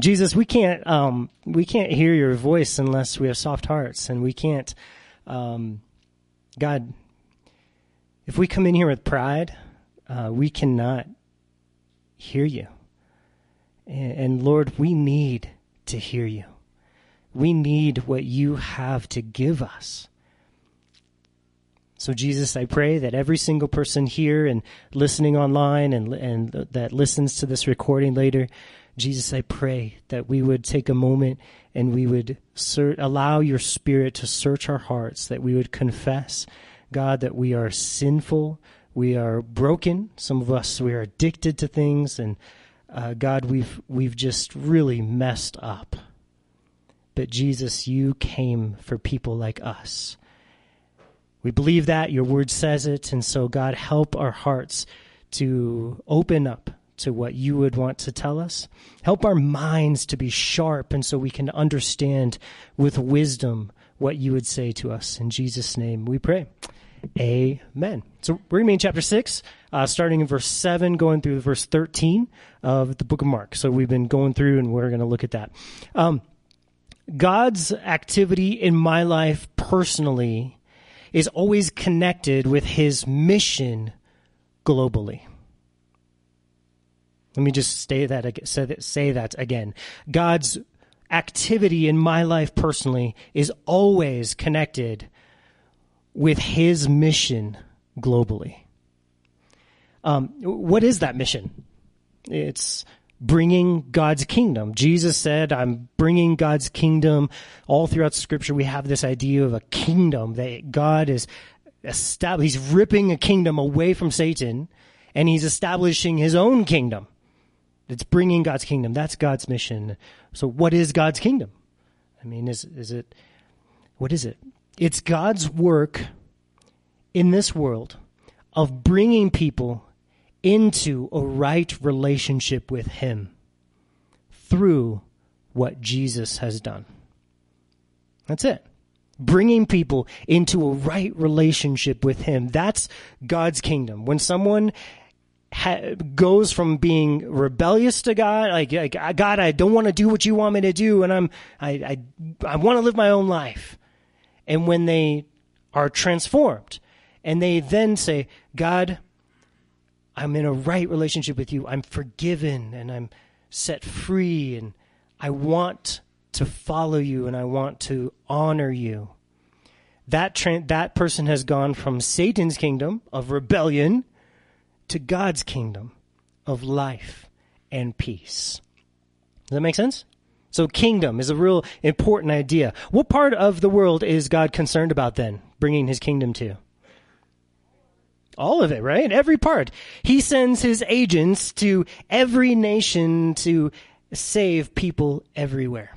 Jesus, we can't um, we can't hear your voice unless we have soft hearts, and we can't. Um, God, if we come in here with pride, uh, we cannot hear you. And, and Lord, we need to hear you. We need what you have to give us. So, Jesus, I pray that every single person here and listening online and, and that listens to this recording later, Jesus, I pray that we would take a moment and we would ser- allow your spirit to search our hearts, that we would confess, God, that we are sinful, we are broken. Some of us, we are addicted to things, and uh, God, we've, we've just really messed up. But Jesus, you came for people like us. We believe that. Your word says it. And so, God, help our hearts to open up to what you would want to tell us. Help our minds to be sharp and so we can understand with wisdom what you would say to us. In Jesus' name we pray. Amen. So we're going to be in chapter 6, uh, starting in verse 7, going through verse 13 of the book of Mark. So we've been going through and we're going to look at that. Um, God's activity in my life personally is always connected with his mission globally. Let me just say that, say that again. God's activity in my life personally is always connected with his mission globally. Um, what is that mission? It's bringing God's kingdom. Jesus said, I'm bringing God's kingdom. All throughout scripture, we have this idea of a kingdom that God is established. He's ripping a kingdom away from Satan and he's establishing his own kingdom. It's bringing God's kingdom. That's God's mission. So what is God's kingdom? I mean, is, is it, what is it? It's God's work in this world of bringing people into a right relationship with Him through what Jesus has done. That's it. Bringing people into a right relationship with Him. That's God's kingdom. When someone ha- goes from being rebellious to God, like, like ah, God, I don't want to do what you want me to do, and I'm, I, I, I want to live my own life. And when they are transformed, and they then say, God, I'm in a right relationship with you. I'm forgiven and I'm set free and I want to follow you and I want to honor you. That tra- that person has gone from Satan's kingdom of rebellion to God's kingdom of life and peace. Does that make sense? So kingdom is a real important idea. What part of the world is God concerned about then, bringing his kingdom to? All of it, right? Every part. He sends his agents to every nation to save people everywhere.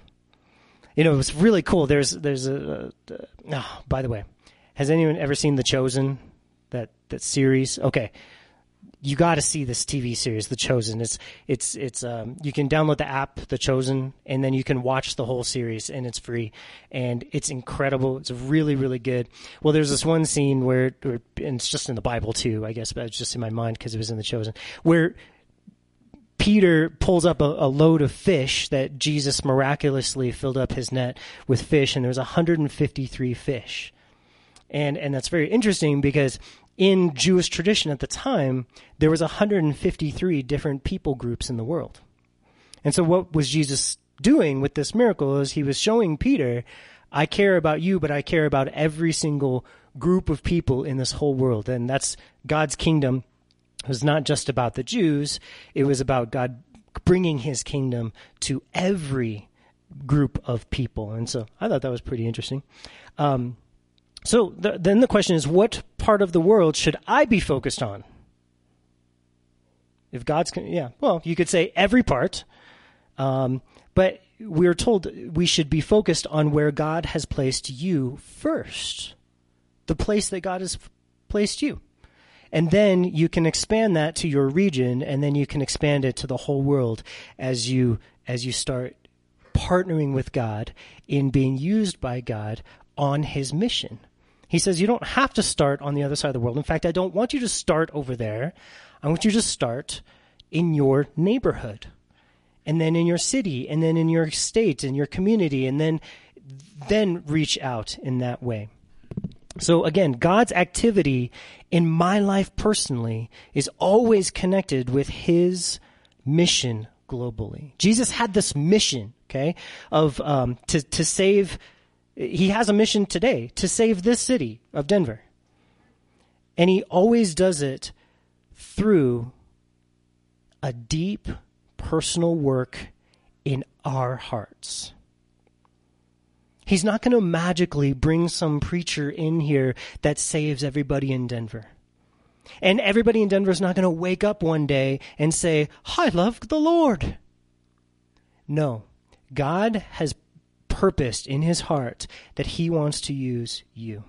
You know, it was really cool. There's, there's a, uh, oh, by the way, has anyone ever seen The Chosen? That, that series? Okay you got to see this TV series, The Chosen. It's it's it's um, you can download the app, The Chosen, and then you can watch the whole series, and it's free, and it's incredible. It's really really good. Well, there's this one scene where, and it's just in the Bible too, I guess, but it's just in my mind because it was in The Chosen, where Peter pulls up a, a, load of fish that Jesus miraculously filled up his net with fish, and there's 153 fish. And and that's very interesting because in Jewish tradition at the time, there was 153 different people groups in the world. And so what was Jesus doing with this miracle is he was showing Peter, I care about you, but I care about every single group of people in this whole world. And that's God's kingdom it was not just about the Jews. It was about God bringing his kingdom to every group of people. And so I thought that was pretty interesting. Um, so the, then the question is, what part of the world should I be focused on? If God's, yeah, well, you could say every part, um, but we're told we should be focused on where God has placed you first, the place that God has placed you. And then you can expand that to your region, and then you can expand it to the whole world as you as you start partnering with God in being used by God on His mission. He says you don't have to start on the other side of the world. In fact, I don't want you to start over there. I want you to start in your neighborhood. and then in your city, and then in your state, and your community, and then then reach out in that way. So again, God's activity in my life personally is always connected with his mission globally. Jesus had this mission, okay, of um, to to save. He has a mission today to save this city of Denver, and he always does it through a deep personal work in our hearts. He's not going to magically bring some preacher in here that saves everybody in Denver. And everybody in Denver is not going to wake up one day and say, I love the Lord. No, God has purposed in his heart that he wants to use you.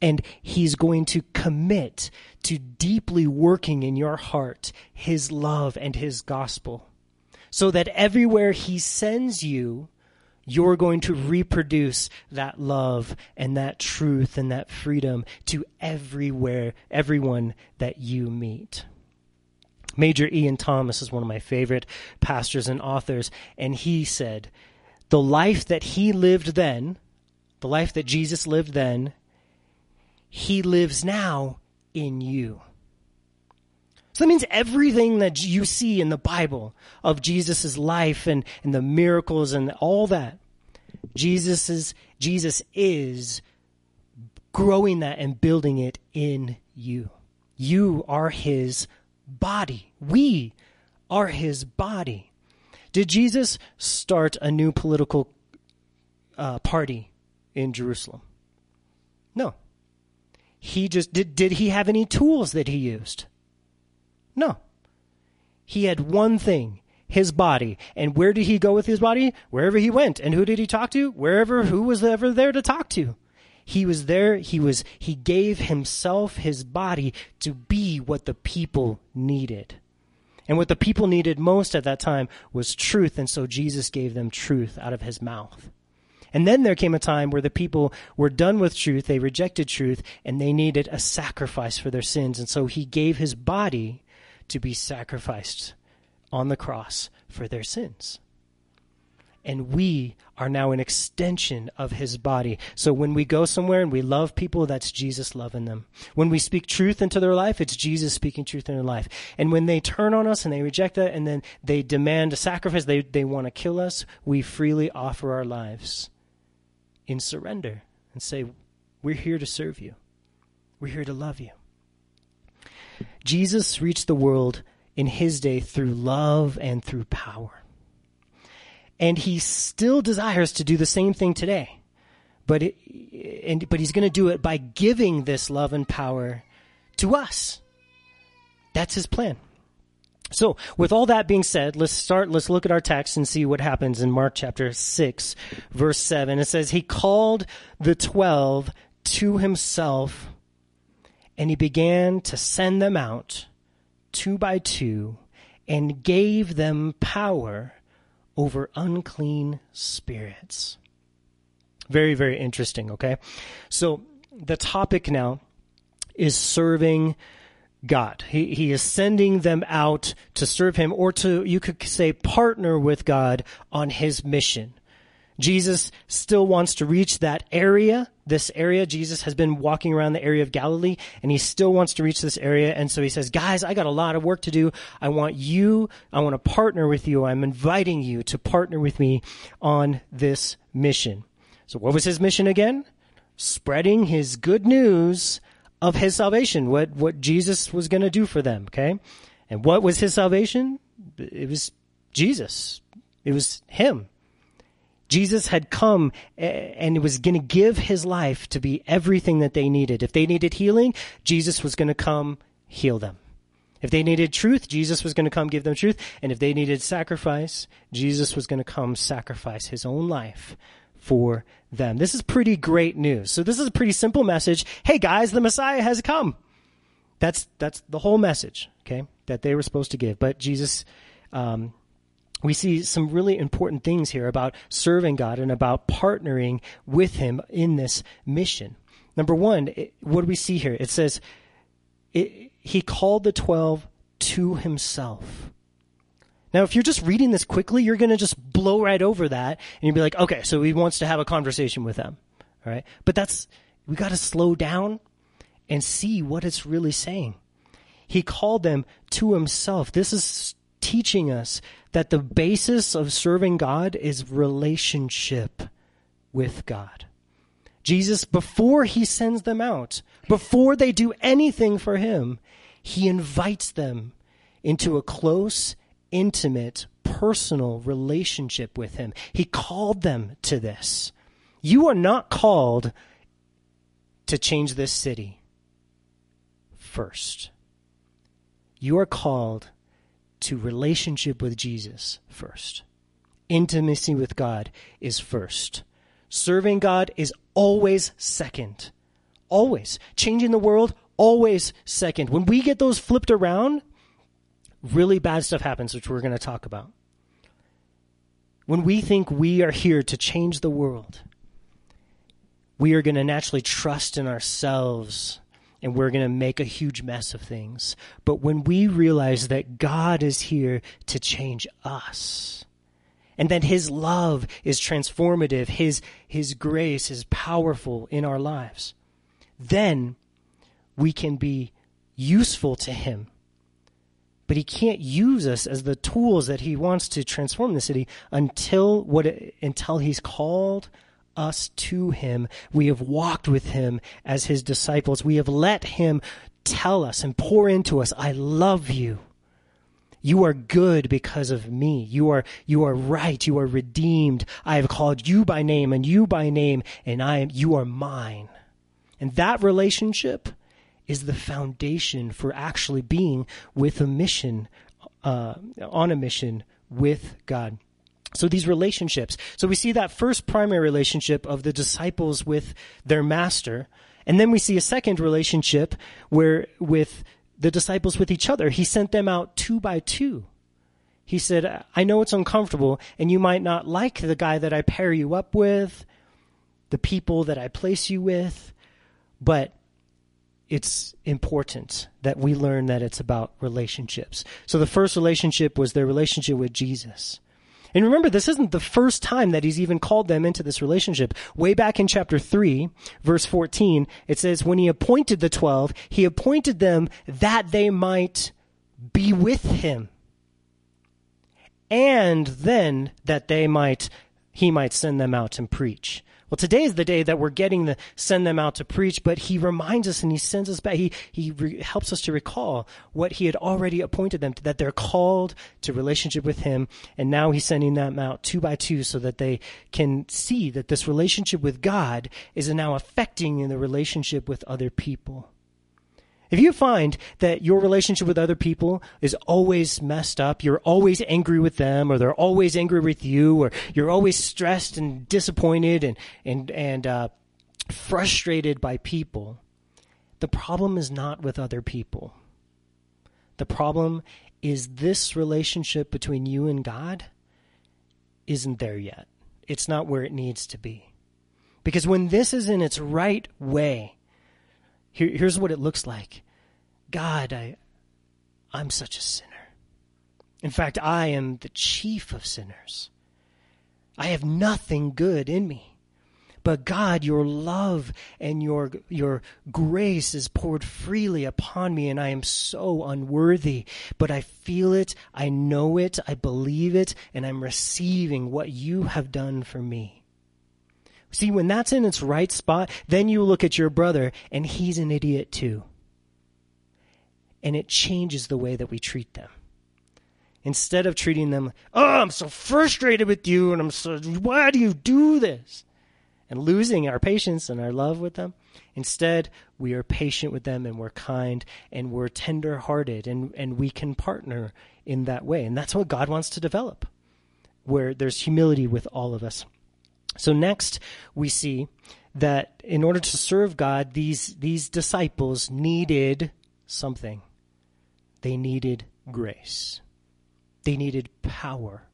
And he's going to commit to deeply working in your heart his love and his gospel. So that everywhere he sends you, you're going to reproduce that love and that truth and that freedom to everywhere, everyone that you meet. Major Ian Thomas is one of my favorite pastors and authors, and he said, The life that he lived then, the life that Jesus lived then, he lives now in you. So that means everything that you see in the Bible of Jesus' life and, and the miracles and all that, Jesus is, Jesus is growing that and building it in you. You are his body. We are his body. Did Jesus start a new political uh, party in Jerusalem? No. He just did. Did he have any tools that he used? No. He had one thing his body. And where did he go with his body? Wherever he went. And who did he talk to? Wherever, who was ever there to talk to? He was there, he was, he gave himself, his body, to be what the people needed. And what the people needed most at that time was truth, and so Jesus gave them truth out of his mouth. And then there came a time where the people were done with truth, they rejected truth, and they needed a sacrifice for their sins. And so he gave his body to be sacrificed on the cross for their sins. And we are now an extension of his body. So when we go somewhere and we love people, that's Jesus loving them. When we speak truth into their life, it's Jesus speaking truth in their life. And when they turn on us and they reject that and then they demand a sacrifice, they, they want to kill us, we freely offer our lives in surrender and say, We're here to serve you. We're here to love you. Jesus reached the world in his day through love and through power. And he still desires to do the same thing today. But it, and but he's going to do it by giving this love and power to us. That's his plan. So, with all that being said, let's start, let's look at our text and see what happens in Mark chapter 6, verse 7. It says, He called the twelve to himself and he began to send them out two by two and gave them power over unclean spirits. Very, very interesting, okay? So the topic now is serving God. He, he is sending them out to serve him or to, you could say, partner with God on his mission. Jesus still wants to reach that area, this area. Jesus has been walking around the area of Galilee and he still wants to reach this area. And so he says, guys, I got a lot of work to do. I want you, I want to partner with you. I'm inviting you to partner with me on this mission. So what was his mission again? Spreading his good news of his salvation, what, what Jesus was going to do for them. Okay. And what was his salvation? It was Jesus. It was him. Jesus had come and was going to give his life to be everything that they needed. If they needed healing, Jesus was going to come heal them. If they needed truth, Jesus was going to come give them truth. And if they needed sacrifice, Jesus was going to come sacrifice his own life for them. This is pretty great news. So this is a pretty simple message. Hey guys, the Messiah has come. That's, that's the whole message, okay, that they were supposed to give. But Jesus, um, we see some really important things here about serving God and about partnering with Him in this mission. Number one, it, what do we see here? It says, it, He called the twelve to Himself. Now, if you're just reading this quickly, you're going to just blow right over that and you'll be like, okay, so he wants to have a conversation with them. All right. But that's, we got to slow down and see what it's really saying. He called them to himself. This is teaching us that the basis of serving God is relationship with God. Jesus, before he sends them out, before they do anything for him, he invites them into a close, intimate, personal relationship with him. He called them to this. You are not called to change this city first. You are called to relationship with Jesus first. Intimacy with God is first. Serving God is always second. Always. Changing the world, always second. When we get those flipped around, really bad stuff happens, which we're going to talk about. When we think we are here to change the world, we are going to naturally trust in ourselves and we're going to make a huge mess of things. But when we realize that God is here to change us, and that his love is transformative, his, his grace is powerful in our lives, then we can be useful to him. But he can't use us as the tools that he wants to transform the city until what until he's called us to him. We have walked with him as his disciples. We have let him tell us and pour into us, I love you. You are good because of me. You are, you are right. You are redeemed. I have called you by name and you by name and I am, you are mine. And that relationship is the foundation for actually being with a mission, uh, on a mission with God. So these relationships. So we see that first primary relationship of the disciples with their master. And then we see a second relationship where with the disciples with each other. He sent them out two by two. He said, I know it's uncomfortable and you might not like the guy that I pair you up with, the people that I place you with, but it's important that we learn that it's about relationships. So the first relationship was their relationship with Jesus. And remember, this isn't the first time that he's even called them into this relationship. Way back in chapter 3, verse 14, it says, When he appointed the twelve, he appointed them that they might be with him. And then that they might, he might send them out and preach. Well, today is the day that we're getting to send them out to preach, but he reminds us and he sends us back. He, he re- helps us to recall what he had already appointed them to, that they're called to relationship with him. And now he's sending them out two by two so that they can see that this relationship with God is now affecting in the relationship with other people. If you find that your relationship with other people is always messed up, you're always angry with them, or they're always angry with you, or you're always stressed and disappointed and, and, and uh, frustrated by people, the problem is not with other people. The problem is this relationship between you and God isn't there yet. It's not where it needs to be. Because when this is in its right way, here, here's what it looks like God, I, I'm such a sinner. In fact, I am the chief of sinners. I have nothing good in me. But God, your love and your, your grace is poured freely upon me, and I am so unworthy. But I feel it, I know it, I believe it, and I'm receiving what you have done for me. See, when that's in its right spot, then you look at your brother and he's an idiot too. And it changes the way that we treat them. Instead of treating them, oh, I'm so frustrated with you and I'm so, why do you do this? And losing our patience and our love with them. Instead, we are patient with them and we're kind and we're tender hearted and, and we can partner in that way. And that's what God wants to develop, where there's humility with all of us. So next we see that in order to serve God, these, these disciples needed something. They needed grace. They needed power.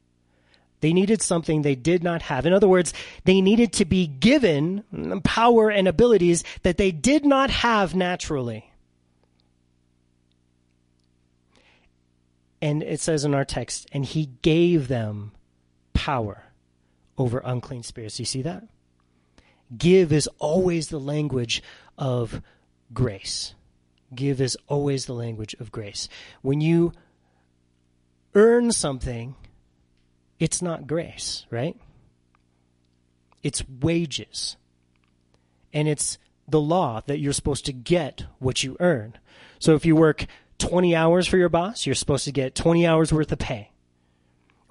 They needed something they did not have. In other words, they needed to be given power and abilities that they did not have naturally. And it says in our text, and he gave them power over unclean spirits. You see that? Give is always the language of grace. Give is always the language of grace. When you earn something, it's not grace, right? It's wages. And it's the law that you're supposed to get what you earn. So if you work 20 hours for your boss, you're supposed to get 20 hours worth of pay.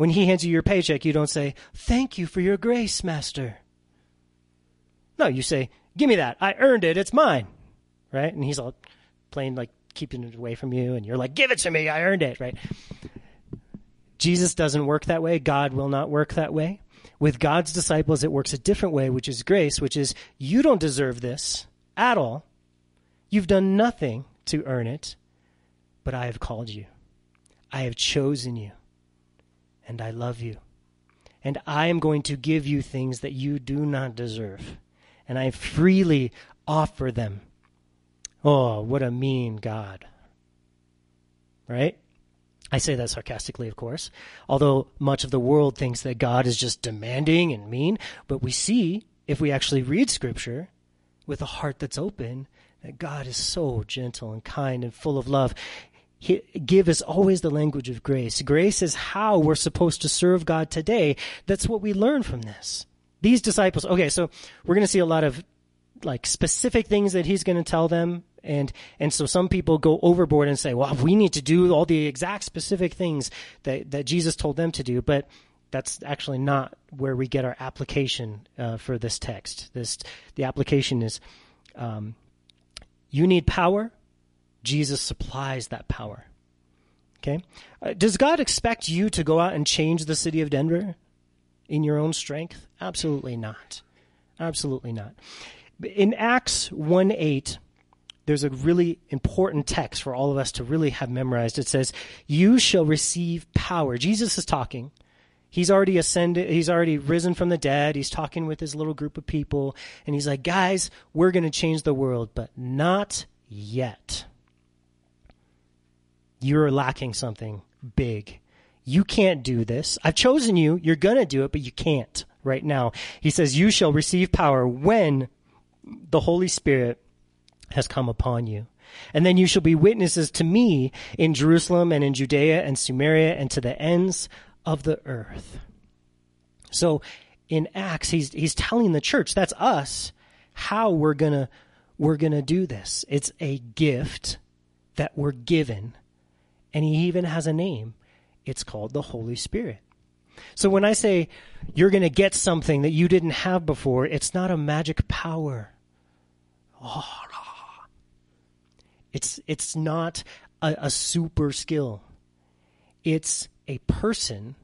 When he hands you your paycheck, you don't say, Thank you for your grace, master. No, you say, Give me that. I earned it. It's mine. Right? And he's all playing like keeping it away from you. And you're like, Give it to me. I earned it. Right? Jesus doesn't work that way. God will not work that way. With God's disciples, it works a different way, which is grace, which is you don't deserve this at all. You've done nothing to earn it, but I have called you. I have chosen you, and I love you. And I am going to give you things that you do not deserve, and I freely offer them. Oh, what a mean God. Right? I say that sarcastically, of course, although much of the world thinks that God is just demanding and mean. But we see, if we actually read Scripture with a heart that's open, that God is so gentle and kind and full of love. Give is always the language of grace. Grace is how we're supposed to serve God today. That's what we learn from this. These disciples, okay, so we're going to see a lot of like specific things that he's going to tell them and and so some people go overboard and say well we need to do all the exact specific things that that jesus told them to do but that's actually not where we get our application uh, for this text this the application is um, you need power jesus supplies that power okay uh, does god expect you to go out and change the city of denver in your own strength absolutely not absolutely not in Acts 1 8, there's a really important text for all of us to really have memorized. It says, You shall receive power. Jesus is talking. He's already ascended, he's already risen from the dead. He's talking with his little group of people. And he's like, Guys, we're going to change the world, but not yet. You're lacking something big. You can't do this. I've chosen you. You're going to do it, but you can't right now. He says, You shall receive power when the Holy Spirit has come upon you. And then you shall be witnesses to me in Jerusalem and in Judea and Samaria and to the ends of the earth. So in Acts, he's, he's telling the church, that's us, how we're gonna, we're gonna do this. It's a gift that we're given. And he even has a name. It's called the Holy Spirit. So when I say you're going to get something that you didn't have before, it's not a magic power. It's it's not a, a super skill. It's a person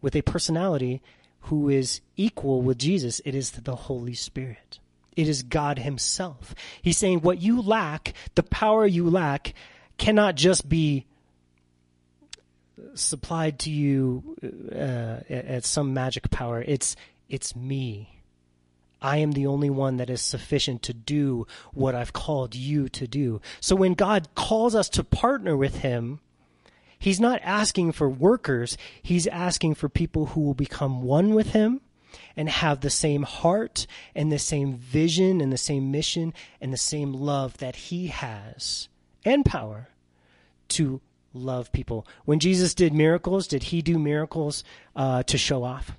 with a personality who is equal with Jesus. It is the Holy Spirit. It is God Himself. He's saying what you lack, the power you lack, cannot just be supplied to you uh, as some magic power. It's it's me. I am the only one that is sufficient to do what I've called you to do. So when God calls us to partner with Him, He's not asking for workers. He's asking for people who will become one with Him and have the same heart and the same vision and the same mission and the same love that He has and power to love people. When Jesus did miracles, did He do miracles uh, to show off?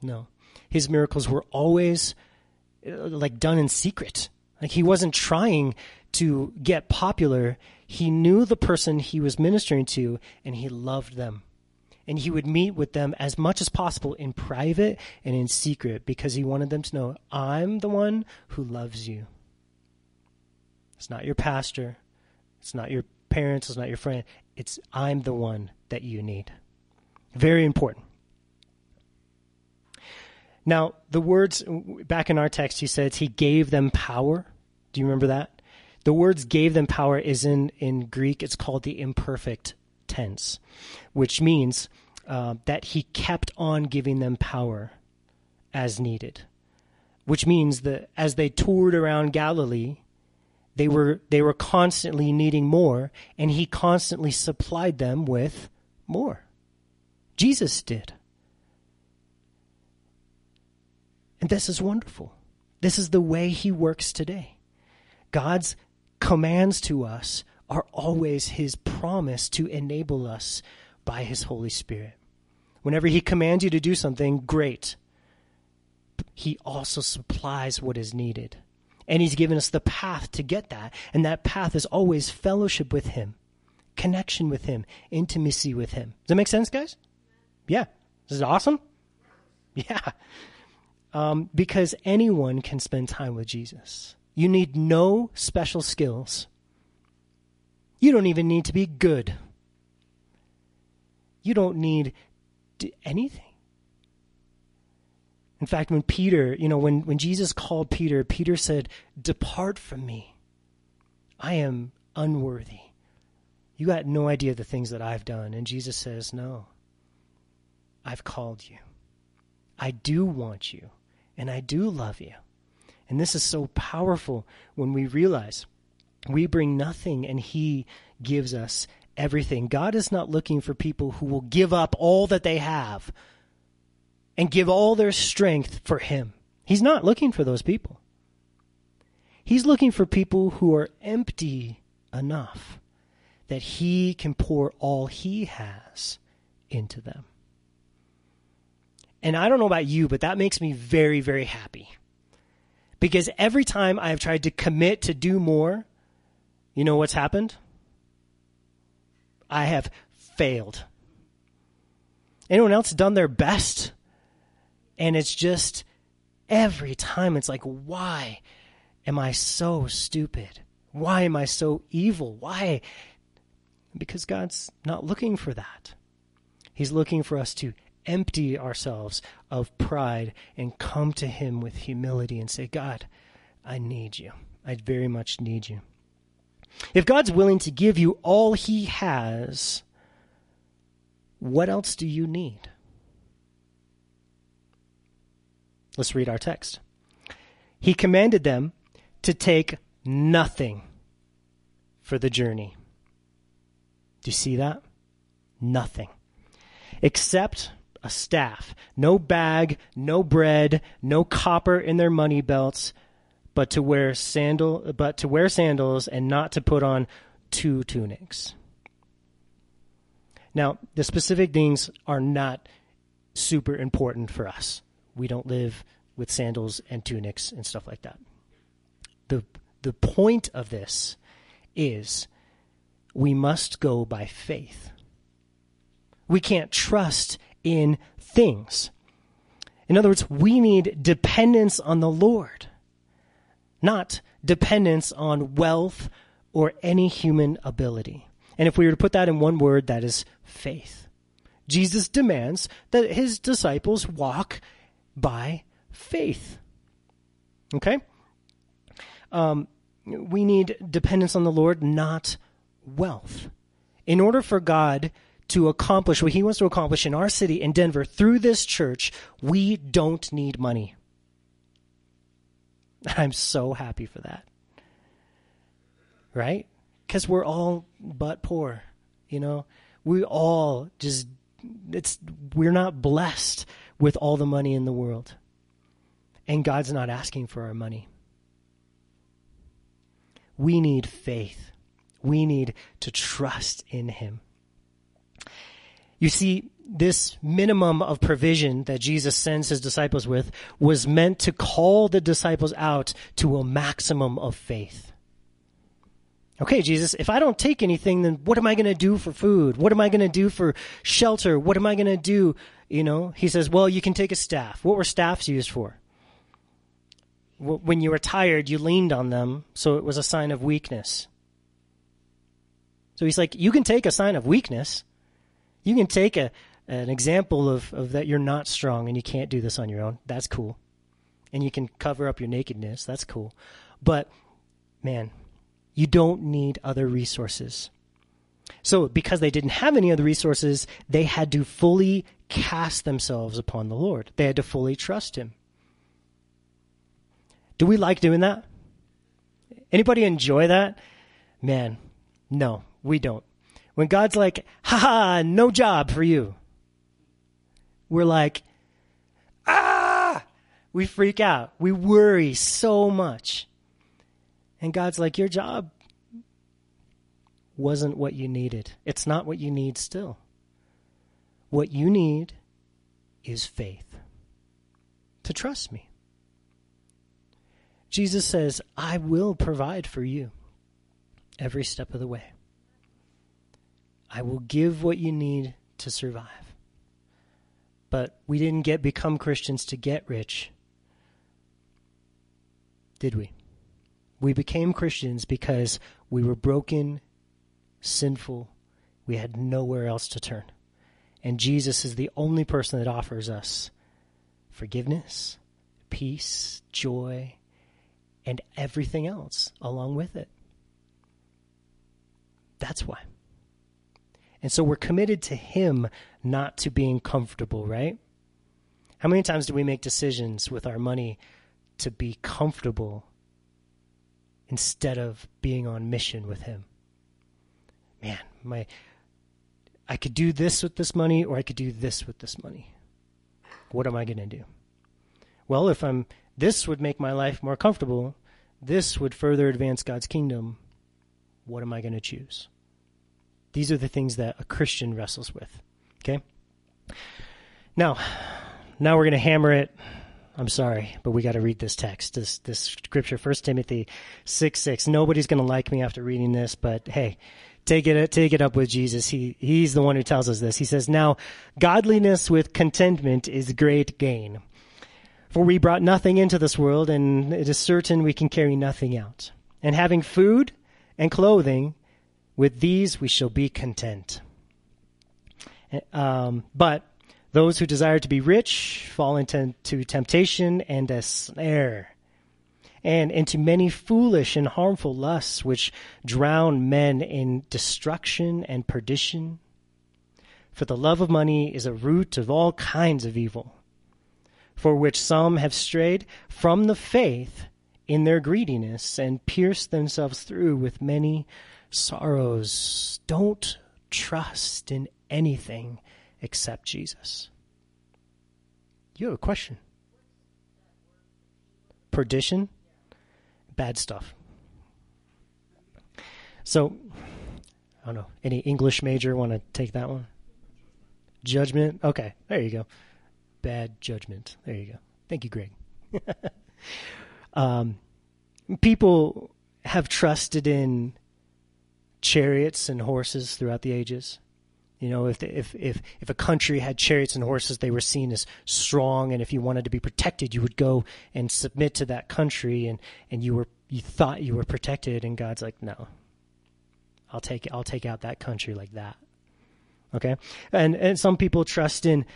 No his miracles were always uh, like done in secret. Like he wasn't trying to get popular. He knew the person he was ministering to and he loved them. And he would meet with them as much as possible in private and in secret because he wanted them to know, I'm the one who loves you. It's not your pastor. It's not your parents. It's not your friend. It's I'm the one that you need. Very important. Now, the words back in our text, he says he gave them power. Do you remember that? The words gave them power is in, in Greek, it's called the imperfect tense, which means uh, that he kept on giving them power as needed. Which means that as they toured around Galilee, They were, they were constantly needing more, and he constantly supplied them with more. Jesus did. And this is wonderful. This is the way he works today. God's commands to us are always his promise to enable us by his Holy Spirit. Whenever he commands you to do something, great. He also supplies what is needed. And he's given us the path to get that. And that path is always fellowship with him, connection with him, intimacy with him. Does that make sense, guys? Yeah. This is awesome? Yeah. Um, because anyone can spend time with Jesus. You need no special skills. You don't even need to be good. You don't need anything. In fact, when Peter, you know, when, when Jesus called Peter, Peter said, Depart from me. I am unworthy. You got no idea the things that I've done. And Jesus says, No, I've called you. I do want you, and I do love you. And this is so powerful when we realize we bring nothing and He gives us everything. God is not looking for people who will give up all that they have and give all their strength for Him. He's not looking for those people. He's looking for people who are empty enough that He can pour all He has into them. And I don't know about you, but that makes me very, very happy. Because every time I've tried to commit to do more, you know what's happened? I have failed. Anyone else done their best? And it's just every time it's like, why am I so stupid? Why am I so evil? Why? Because God's not looking for that. He's looking for us to empty ourselves of pride and come to Him with humility and say, God, I need you. I very much need you. If God's willing to give you all He has, what else do you need? Let's read our text. He commanded them to take nothing for the journey. Do you see that? Nothing. Except a staff. No bag, no bread, no copper in their money belts, but to wear sandal but to wear sandals and not to put on two tunics. Now, the specific things are not super important for us. We don't live with sandals and tunics and stuff like that. The the point of this is we must go by faith. We can't trust in things. In other words, we need dependence on the Lord, not dependence on wealth or any human ability. And if we were to put that in one word, that is faith. Jesus demands that his disciples walk by faith. Okay? Um, we need dependence on the Lord, not wealth. In order for God to accomplish what he wants to accomplish in our city, in Denver, through this church, we don't need money. I'm so happy for that. Right? Because we're all but poor. You know, we all just, it's, we're not blessed with all the money in the world. And God's not asking for our money. We need faith. We need to trust in Him. You see, this minimum of provision that Jesus sends his disciples with was meant to call the disciples out to a maximum of faith. Okay, Jesus, if I don't take anything, then what am I going to do for food? What am I going to do for shelter? What am I going to do? You know, he says, well, you can take a staff. What were staffs used for? When you were tired, you leaned on them, so it was a sign of weakness. So he's like, you can take a sign of weakness you can take a an example of, of that you're not strong and you can't do this on your own. That's cool. And you can cover up your nakedness. That's cool. But man, you don't need other resources. So, because they didn't have any other resources, they had to fully cast themselves upon the Lord. They had to fully trust Him. Do we like doing that? Anybody enjoy that? Man, no, we don't. When God's like, haha, no job for you. We're like, ah, we freak out. We worry so much. And God's like, your job wasn't what you needed. It's not what you need still. What you need is faith to trust me. Jesus says, I will provide for you every step of the way. I will give what you need to survive. But we didn't get become Christians to get rich. Did we? We became Christians because we were broken, sinful, we had nowhere else to turn. And Jesus is the only person that offers us forgiveness, peace, joy, and everything else along with it. That's why. And so we're committed to Him, not to being comfortable, right? How many times do we make decisions with our money to be comfortable instead of being on mission with Him? Man, my I could do this with this money or I could do this with this money. What am I going to do? Well, if I'm this would make my life more comfortable, this would further advance God's kingdom. What am I going to choose? These are the things that a Christian wrestles with. Okay? Now, now we're going to hammer it. I'm sorry, but we got to read this text, this this scripture, 1 Timothy 6 6. Nobody's going to like me after reading this, but hey, take it take it up with Jesus. He he's the one who tells us this. He says, "Now godliness with contentment is great gain. For we brought nothing into this world, and it is certain we can carry nothing out. And having food and clothing, with these we shall be content. Um, but those who desire to be rich fall into temptation and a snare, and into many foolish and harmful lusts which drown men in destruction and perdition. For the love of money is a root of all kinds of evil, for which some have strayed from the faith in their greediness and pierced themselves through with many sorrows. Don't trust in anything except Jesus. You have a question. Perdition? Bad stuff. So, I don't know. Any English major want to take that one? Judgment? Okay, there you go. Bad judgment. There you go. Thank you, Greg. um, people have trusted in chariots and horses throughout the ages. You know, if, if if if a country had chariots and horses, they were seen as strong, and if you wanted to be protected, you would go and submit to that country, and, and you were you thought you were protected, and God's like, no, I'll take I'll take out that country like that. Okay, and and some people trust in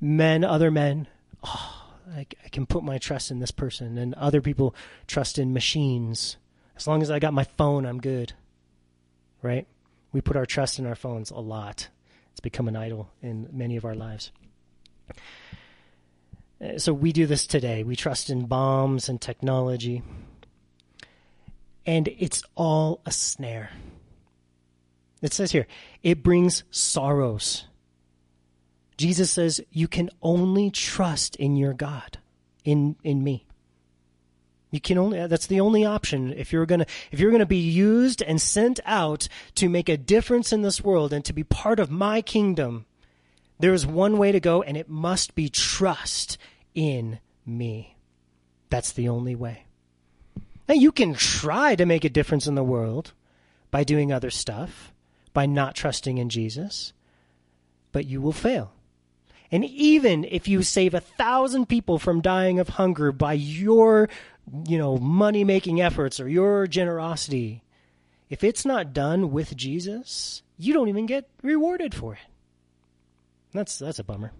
men, other men. Oh, I, I can put my trust in this person, and other people trust in machines. As long as I got my phone, I'm good right? We put our trust in our phones a lot. It's become an idol in many of our lives. Uh, so we do this today. We trust in bombs and technology. And it's all a snare. It says here, it brings sorrows. Jesus says, you can only trust in your God, in, in me. You can only that's the only option if you're to if you're to be used and sent out to make a difference in this world and to be part of my kingdom. There is one way to go and it must be trust in me. That's the only way. Now you can try to make a difference in the world by doing other stuff, by not trusting in Jesus, but you will fail. And even if you save a thousand people from dying of hunger by your you know, money making efforts or your generosity, if it's not done with Jesus, you don't even get rewarded for it. That's that's a bummer.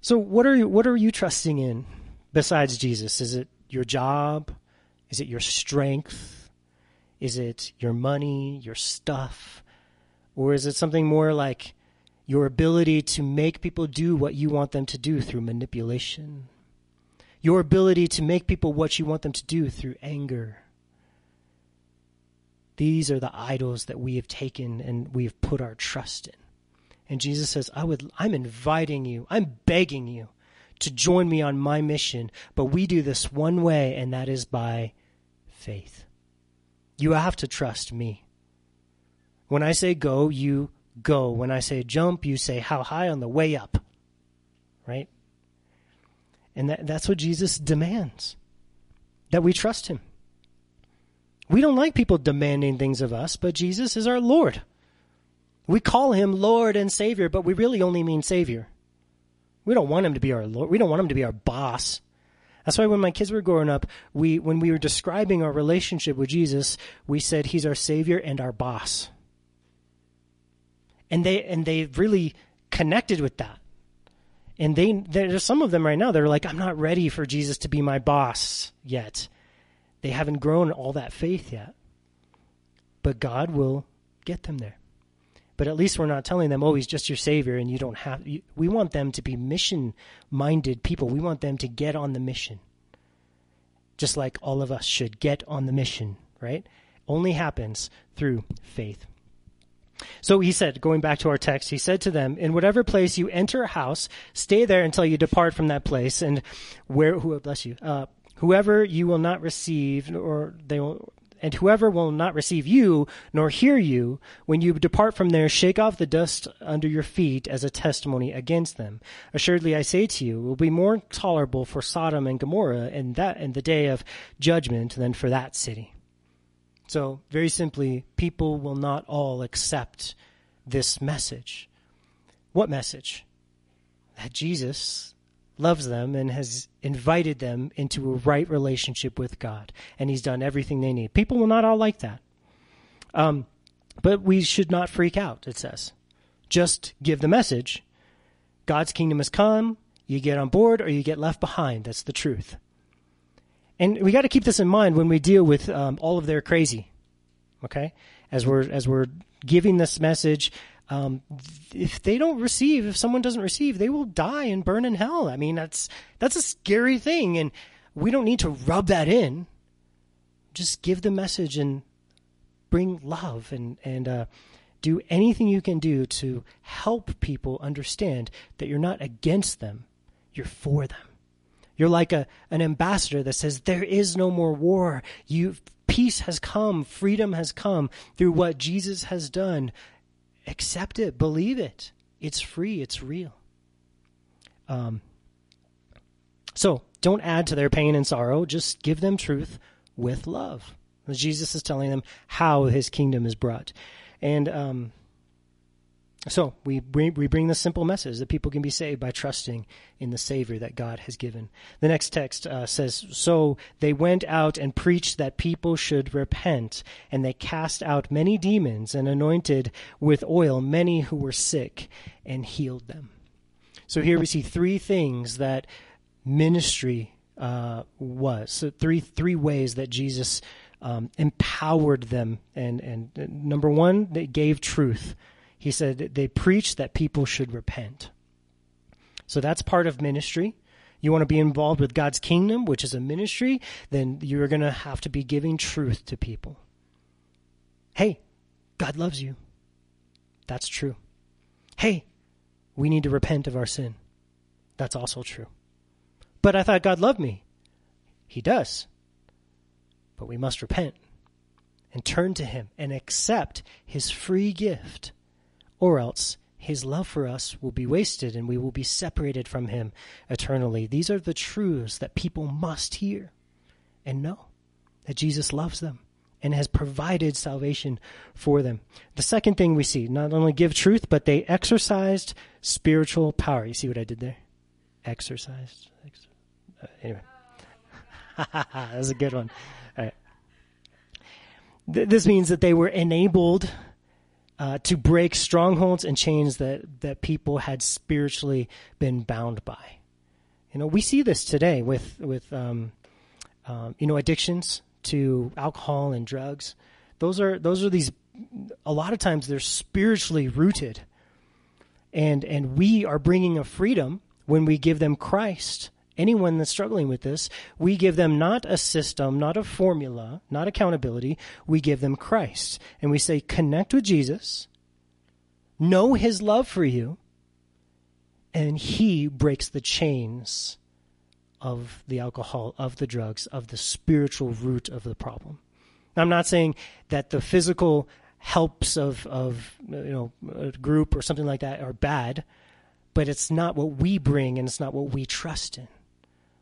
So what are you what are you trusting in besides Jesus? Is it your job? Is it your strength? Is it your money, your stuff? Or is it something more like your ability to make people do what you want them to do through manipulation, your ability to make people what you want them to do through anger. These are the idols that we have taken and we have put our trust in. And Jesus says, I would, I'm inviting you, I'm begging you to join me on my mission, but we do this one way, and that is by faith. You have to trust me. When I say go, you go. When I say jump, you say how high on the way up. Right? And that, that's what Jesus demands that we trust him. We don't like people demanding things of us, but Jesus is our Lord. We call him Lord and Savior, but we really only mean Savior. We don't want him to be our Lord. We don't want him to be our boss. That's why when my kids were growing up, we when we were describing our relationship with Jesus, we said he's our savior and our boss. And they and they really connected with that. And they there's some of them right now that are like, I'm not ready for Jesus to be my boss yet. They haven't grown all that faith yet. But God will get them there. But at least we're not telling them, oh, he's just your savior and you don't have. You, we want them to be mission minded people. We want them to get on the mission. Just like all of us should get on the mission, right? Only happens through faith. So he said, going back to our text, he said to them, In whatever place you enter a house, stay there until you depart from that place, and where, who, bless you, uh, whoever you will not receive, or they will, and whoever will not receive you nor hear you, when you depart from there, shake off the dust under your feet as a testimony against them. Assuredly, I say to you, it will be more tolerable for Sodom and Gomorrah in that in the day of judgment than for that city. So, very simply, people will not all accept this message. What message? That Jesus loves them and has invited them into a right relationship with God, and He's done everything they need. People will not all like that. Um, but we should not freak out, it says. Just give the message God's kingdom has come, you get on board, or you get left behind. That's the truth. And we got to keep this in mind when we deal with um, all of their crazy. Okay, as we're as we're giving this message, um, if they don't receive, if someone doesn't receive, they will die and burn in hell. I mean, that's that's a scary thing, and we don't need to rub that in. Just give the message and bring love and and uh, do anything you can do to help people understand that you're not against them, you're for them. You're like a an ambassador that says there is no more war. You peace has come, freedom has come through what Jesus has done accept it, believe it. It's free, it's real. Um, so don't add to their pain and sorrow, just give them truth with love. Jesus is telling them how his kingdom is brought. And um, so we bring, we bring the simple message that people can be saved by trusting in the Savior that God has given. The next text uh, says, "So they went out and preached that people should repent, and they cast out many demons and anointed with oil many who were sick, and healed them." So here we see three things that ministry uh, was. So three three ways that Jesus um, empowered them, and and uh, number one, they gave truth he said they preach that people should repent. So that's part of ministry. You want to be involved with God's kingdom, which is a ministry, then you're going to have to be giving truth to people. Hey, God loves you. That's true. Hey, we need to repent of our sin. That's also true. But I thought God loved me. He does. But we must repent and turn to Him and accept His free gift or else his love for us will be wasted and we will be separated from him eternally. These are the truths that people must hear and know that Jesus loves them and has provided salvation for them. The second thing we see, not only give truth, but they exercised spiritual power. You see what I did there? Exercised. Uh, anyway. that was a good one. All right. Th- this means that they were enabled uh, to break strongholds and chains that, that people had spiritually been bound by. You know, we see this today with with um, um, you know addictions to alcohol and drugs. Those are those are these. A lot of times they're spiritually rooted, and and we are bringing a freedom when we give them Christ anyone that's struggling with this, we give them not a system, not a formula, not accountability. We give them Christ. And we say, connect with Jesus, know his love for you, and he breaks the chains of the alcohol, of the drugs, of the spiritual root of the problem. Now, I'm not saying that the physical helps of, of you know a group or something like that are bad, but it's not what we bring and it's not what we trust in.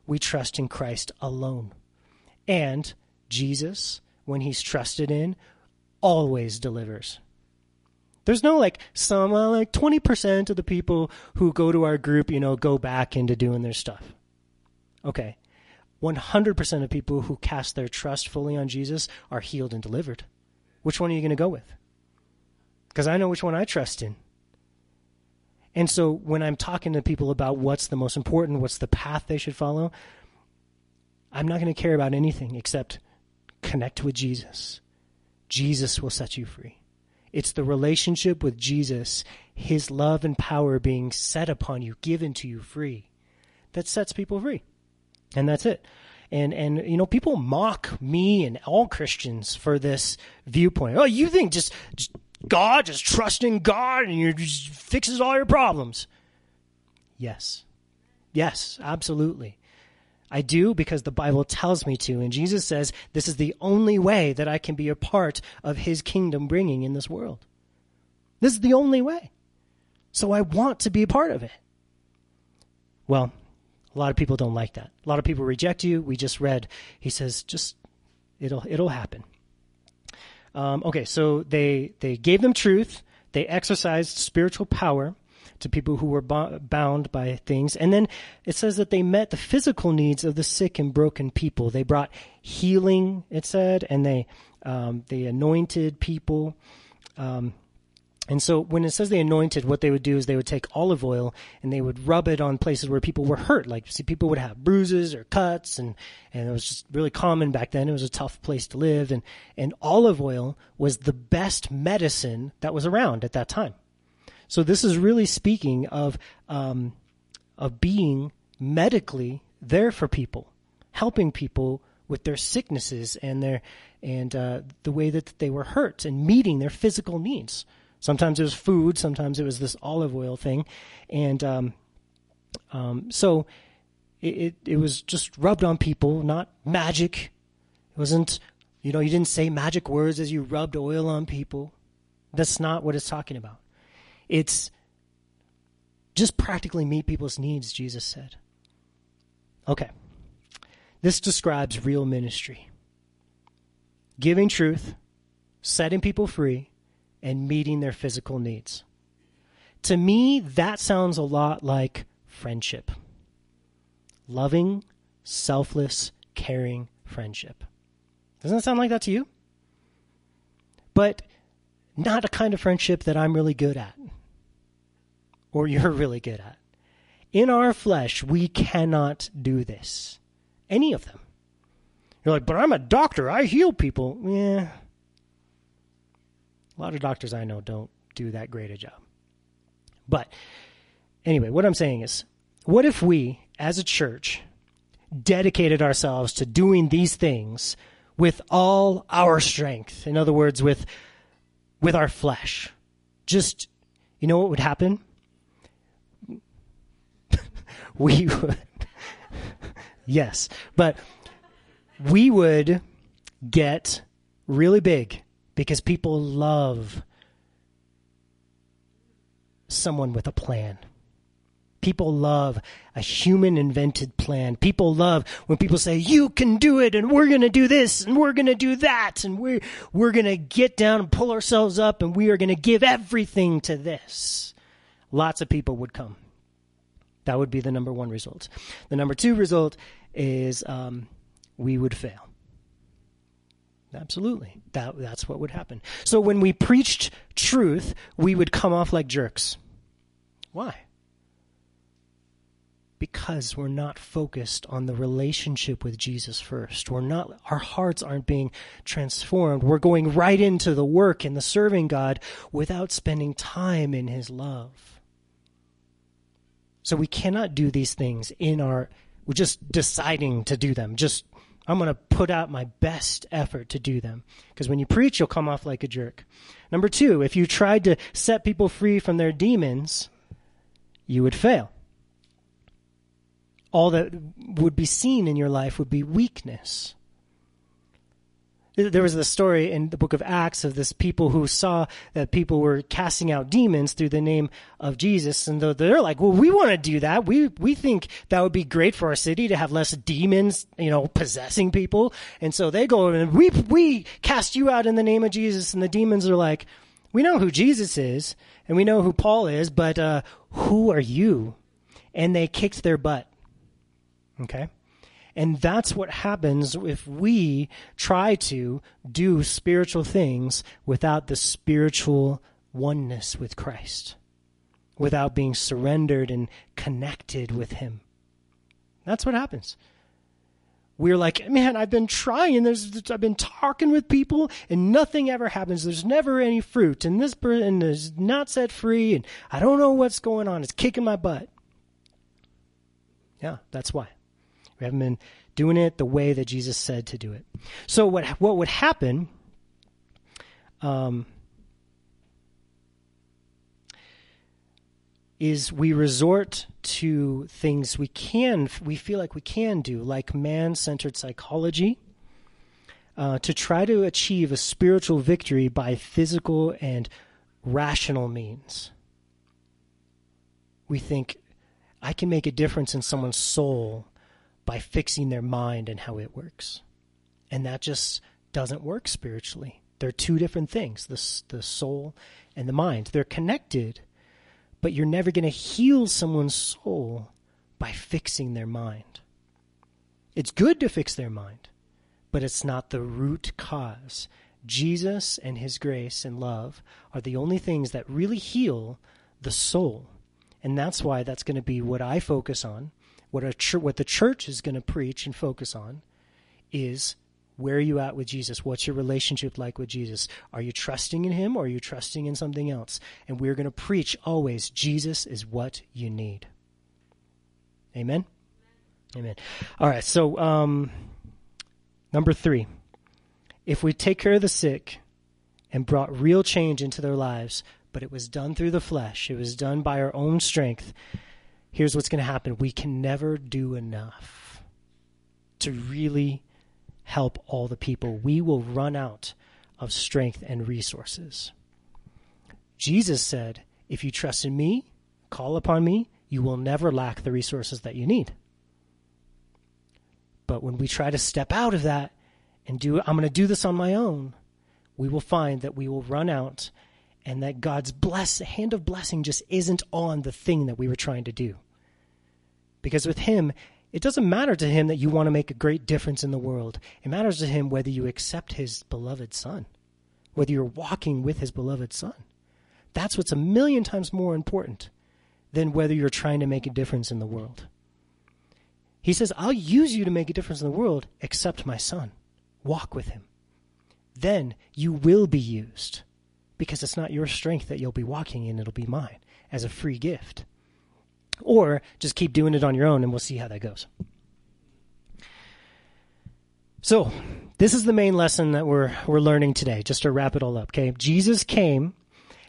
We trust in Christ alone. And Jesus, when he's trusted in, always delivers. There's no like some uh, like 20% of the people who go to our group, you know, go back into doing their stuff. Okay. 100% of people who cast their trust fully on Jesus are healed and delivered. Which one are you going to go with? Because I know which one I trust in. And so when I'm talking to people about what's the most important, what's the path they should follow, I'm not going to care about anything except connect with Jesus. Jesus will set you free. It's the relationship with Jesus, his love and power being set upon you, given to you free, that sets people free. And that's it. And and you know, people mock me and all Christians for this viewpoint. Oh, you think just, just God, just trust in God and you just fixes all your problems. Yes. Yes, absolutely. I do because the Bible tells me to. And Jesus says this is the only way that I can be a part of his kingdom bringing in this world. This is the only way. So I want to be a part of it. Well, a lot of people don't like that. A lot of people reject you. We just read, he says, just, it'll, it'll happen. Um, okay, so they, they gave them truth. They exercised spiritual power to people who were bound by things. And then it says that they met the physical needs of the sick and broken people. They brought healing, it said, and they um, they anointed people. Um, and so when it says they anointed, what they would do is they would take olive oil and they would rub it on places where people were hurt. Like see, people would have bruises or cuts, and and it was just really common back then. It was a tough place to live, and and olive oil was the best medicine that was around at that time. So this is really speaking of um, of being medically there for people, helping people with their sicknesses and their and uh, the way that they were hurt and meeting their physical needs. Sometimes it was food, sometimes it was this olive oil thing, and um, um, so it, it, it was just rubbed on people, not magic. It wasn't you know you didn't say magic words as you rubbed oil on people. That's not what it's talking about. It's just practically meet people's needs, Jesus said. Okay. This describes real ministry giving truth, setting people free, and meeting their physical needs. To me, that sounds a lot like friendship loving, selfless, caring friendship. Doesn't that sound like that to you? But not a kind of friendship that I'm really good at or you're really good at. In our flesh, we cannot do this. Any of them. You're like, but I'm a doctor. I heal people. Yeah. A lot of doctors I know don't do that great a job. But anyway, what I'm saying is, what if we, as a church, dedicated ourselves to doing these things with all our strength? In other words, with with our flesh. Just, you know what would happen? we would, yes, but we would get really big because people love someone with a plan. People love a human invented plan. People love when people say, you can do it and we're going to do this and we're going to do that and we're, we're going to get down and pull ourselves up and we are going to give everything to this. Lots of people would come. That would be the number one result. The number two result is um, we would fail. Absolutely. That, that's what would happen. So when we preached truth, we would come off like jerks. Why? Because we're not focused on the relationship with Jesus first. We're not, our hearts aren't being transformed. We're going right into the work and the serving God without spending time in His love. So we cannot do these things in our we're just deciding to do them. Just, I'm going to put out my best effort to do them. Because when you preach, you'll come off like a jerk. Number two, if you tried to set people free from their demons, you would fail. All that would be seen in your life would be weakness there was the story in the book of Acts of this people who saw that people were casting out demons through the name of Jesus. And they're like, well, we want to do that. We, we think that would be great for our city to have less demons, you know, possessing people. And so they go and we, we cast you out in the name of Jesus. And the demons are like, we know who Jesus is and we know who Paul is, but, uh, who are you? And they kicked their butt. Okay. And that's what happens if we try to do spiritual things without the spiritual oneness with Christ, without being surrendered and connected with Him. That's what happens. We're like, man, I've been trying. There's, I've been talking with people, and nothing ever happens. There's never any fruit, and this person is not set free, and I don't know what's going on. It's kicking my butt. Yeah, that's why. We haven't been doing it the way that Jesus said to do it. So what what would happen? Um, is we resort to things we can we feel like we can do like man-centered psychology uh, to try to achieve a spiritual victory by physical and rational means we think i can make a difference in someone's soul by fixing their mind and how it works. And that just doesn't work spiritually. They're two different things the, the soul and the mind. They're connected, but you're never going to heal someone's soul by fixing their mind. It's good to fix their mind, but it's not the root cause. Jesus and his grace and love are the only things that really heal the soul. And that's why that's going to be what I focus on what a ch- what the church is going to preach and focus on is where are you at with Jesus? What's your relationship like with Jesus? Are you trusting in him or are you trusting in something else? And we're going to preach always Jesus is what you need. Amen. Amen. All right, so um, number 3. If we take care of the sick and brought real change into their lives, but it was done through the flesh, it was done by our own strength, here's what's going to happen we can never do enough to really help all the people. We will run out of strength and resources. Jesus said, If you trust in me, call upon me, you will never lack the resources that you need. But when we try to step out of that and do, I'm going to do this on my own, we will find that we will run out and that God's bless hand of blessing just isn't on the thing that we were trying to do. Because with him, it doesn't matter to him that you want to make a great difference in the world. It matters to him whether you accept his beloved son, whether you're walking with his beloved son. That's what's a million times more important than whether you're trying to make a difference in the world. He says, I'll use you to make a difference in the world, accept my son. Walk with him. Then you will be used because it's not your strength that you'll be walking in, it'll be mine as a free gift. Or just keep doing it on your own and we'll see how that goes. So, this is the main lesson that we're we're learning today, just to wrap it all up, okay? Jesus came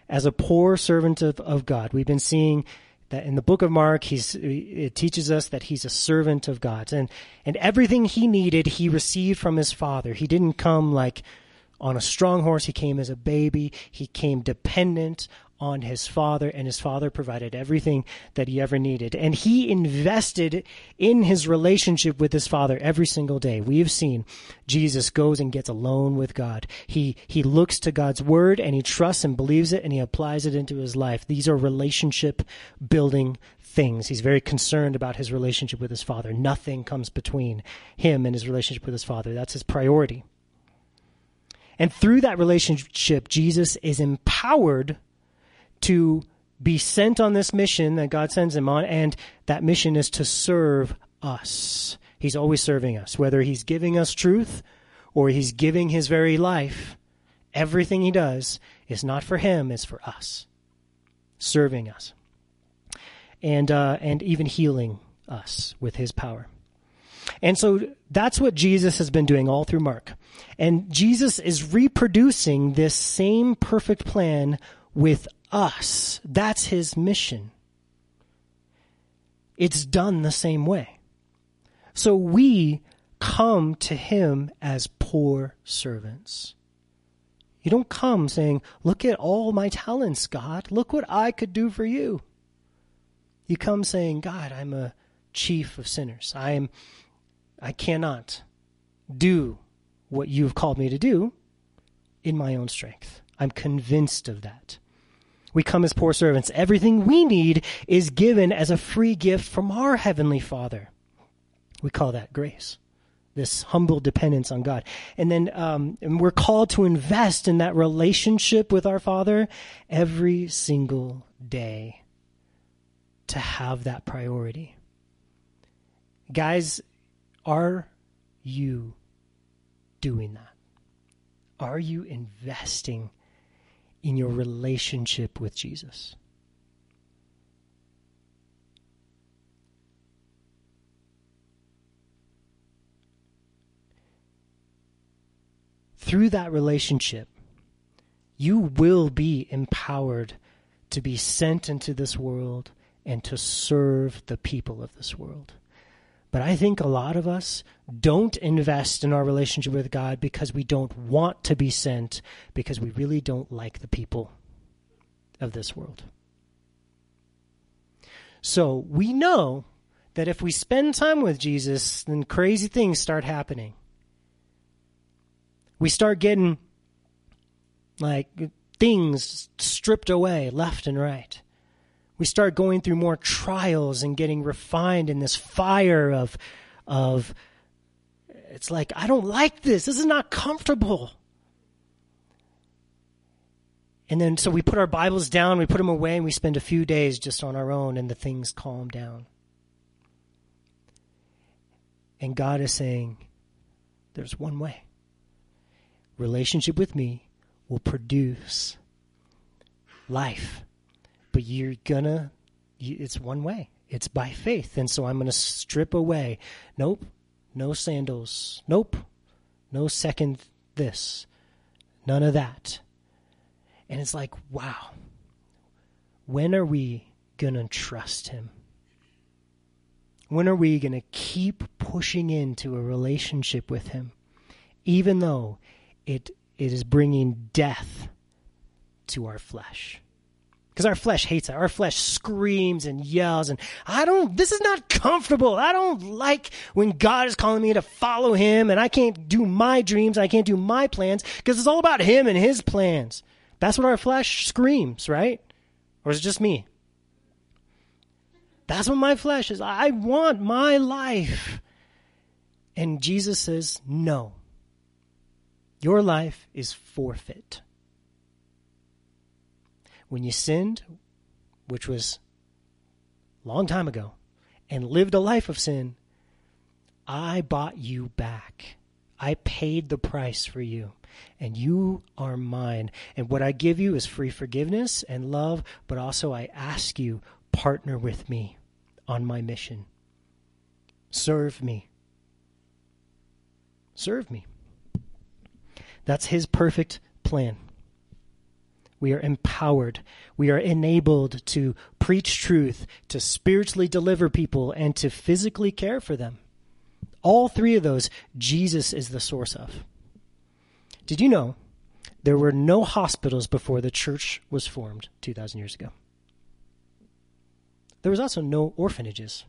as a poor servant of, of God. We've been seeing that in the book of Mark, he's it teaches us that he's a servant of God. And and everything he needed, he received from his father. He didn't come like on a strong horse. He came as a baby. He came dependent on his father, and his father provided everything that he ever needed. And he invested in his relationship with his father every single day. We have seen Jesus goes and gets alone with God. He, he looks to God's word and he trusts and believes it and he applies it into his life. These are relationship building things. He's very concerned about his relationship with his father. Nothing comes between him and his relationship with his father. That's his priority. And through that relationship, Jesus is empowered to be sent on this mission that God sends him on, and that mission is to serve us. He's always serving us, whether he's giving us truth or he's giving his very life. Everything he does is not for him, it's for us, serving us, and uh, and even healing us with his power. And so that's what Jesus has been doing all through Mark. And Jesus is reproducing this same perfect plan with us. That's his mission. It's done the same way. So we come to him as poor servants. You don't come saying, Look at all my talents, God. Look what I could do for you. You come saying, God, I'm a chief of sinners. I am I cannot do what you've called me to do in my own strength. I'm convinced of that. We come as poor servants. Everything we need is given as a free gift from our Heavenly Father. We call that grace, this humble dependence on God. And then um, and we're called to invest in that relationship with our Father every single day to have that priority. Guys, are you doing that? Are you investing in your relationship with Jesus? Through that relationship, you will be empowered to be sent into this world and to serve the people of this world. But I think a lot of us don't invest in our relationship with God because we don't want to be sent, because we really don't like the people of this world. So we know that if we spend time with Jesus, then crazy things start happening. We start getting like things stripped away left and right we start going through more trials and getting refined in this fire of of it's like I don't like this. This is not comfortable. And then so we put our Bibles down, we put them away, and we spend a few days just on our own, and the things calm down. And God is saying, there's one way. Relationship with me will produce life but you're gonna it's one way. It's by faith. And so i'm gonna strip away. Nope. No sandals. Nope. No second this. None of that. And it's like wow. When are we gonna trust him? When are we gonna keep pushing into a relationship with him? Even though it it is bringing death to our flesh because our flesh hates it. Our flesh screams and yells, and I don't, this is not comfortable. I don't like when God is calling me to follow Him, and I can't do my dreams, I can't do my plans, because it's all about Him and His plans. That's what our flesh screams, right? Or is it just me? That's what my flesh is. I want my life. And Jesus says, no. Your life is forfeit when you sinned, which was long time ago, and lived a life of sin, I bought you back. I paid the price for you, and you are mine. And what I give you is free forgiveness and love, but also I ask you, partner with me on my mission. Serve me. Serve me. That's his perfect plan. We are empowered. We are enabled to preach truth, to spiritually deliver people, and to physically care for them. All three of those, Jesus is the source of. Did you know there were no hospitals before the church was formed 2,000 years ago? There was also no orphanages.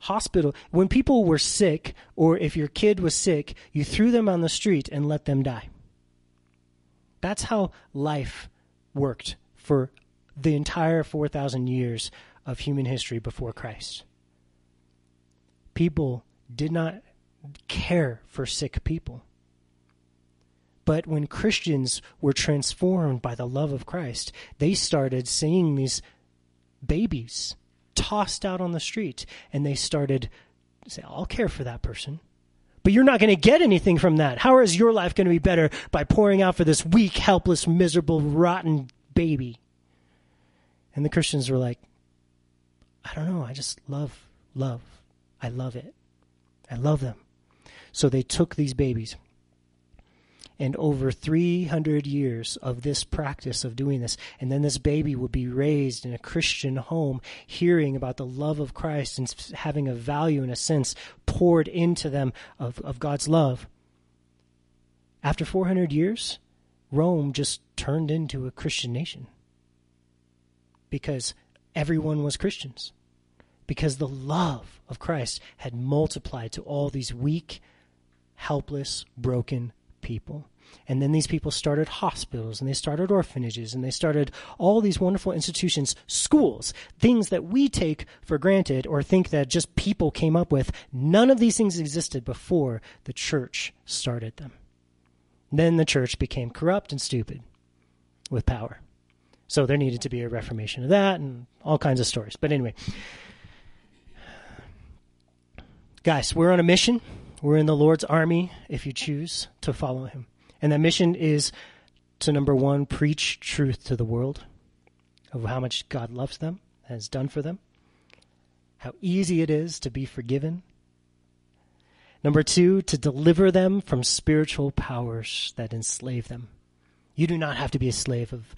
Hospital, when people were sick, or if your kid was sick, you threw them on the street and let them die. That's how life worked for the entire 4,000 years of human history before Christ. People did not care for sick people. But when Christians were transformed by the love of Christ, they started seeing these babies tossed out on the street and they started say, I'll care for that person. But you're not going to get anything from that. How is your life going to be better by pouring out for this weak, helpless, miserable, rotten baby? And the Christians were like, I don't know. I just love, love, I love it. I love them. So they took these babies. And over 300 years of this practice of doing this, and then this baby would be raised in a Christian home, hearing about the love of Christ and having a value, in a sense, poured into them of, of God's love. After 400 years, Rome just turned into a Christian nation because everyone was Christians. Because the love of Christ had multiplied to all these weak, helpless, broken people. And then these people started hospitals and they started orphanages and they started all these wonderful institutions, schools, things that we take for granted or think that just people came up with. None of these things existed before the church started them. Then the church became corrupt and stupid with power. So there needed to be a reformation of that and all kinds of stories. But anyway, guys, we're on a mission. We're in the Lord's army if you choose to follow him. And that mission is to number one, preach truth to the world of how much God loves them, has done for them, how easy it is to be forgiven. Number two, to deliver them from spiritual powers that enslave them. You do not have to be a slave of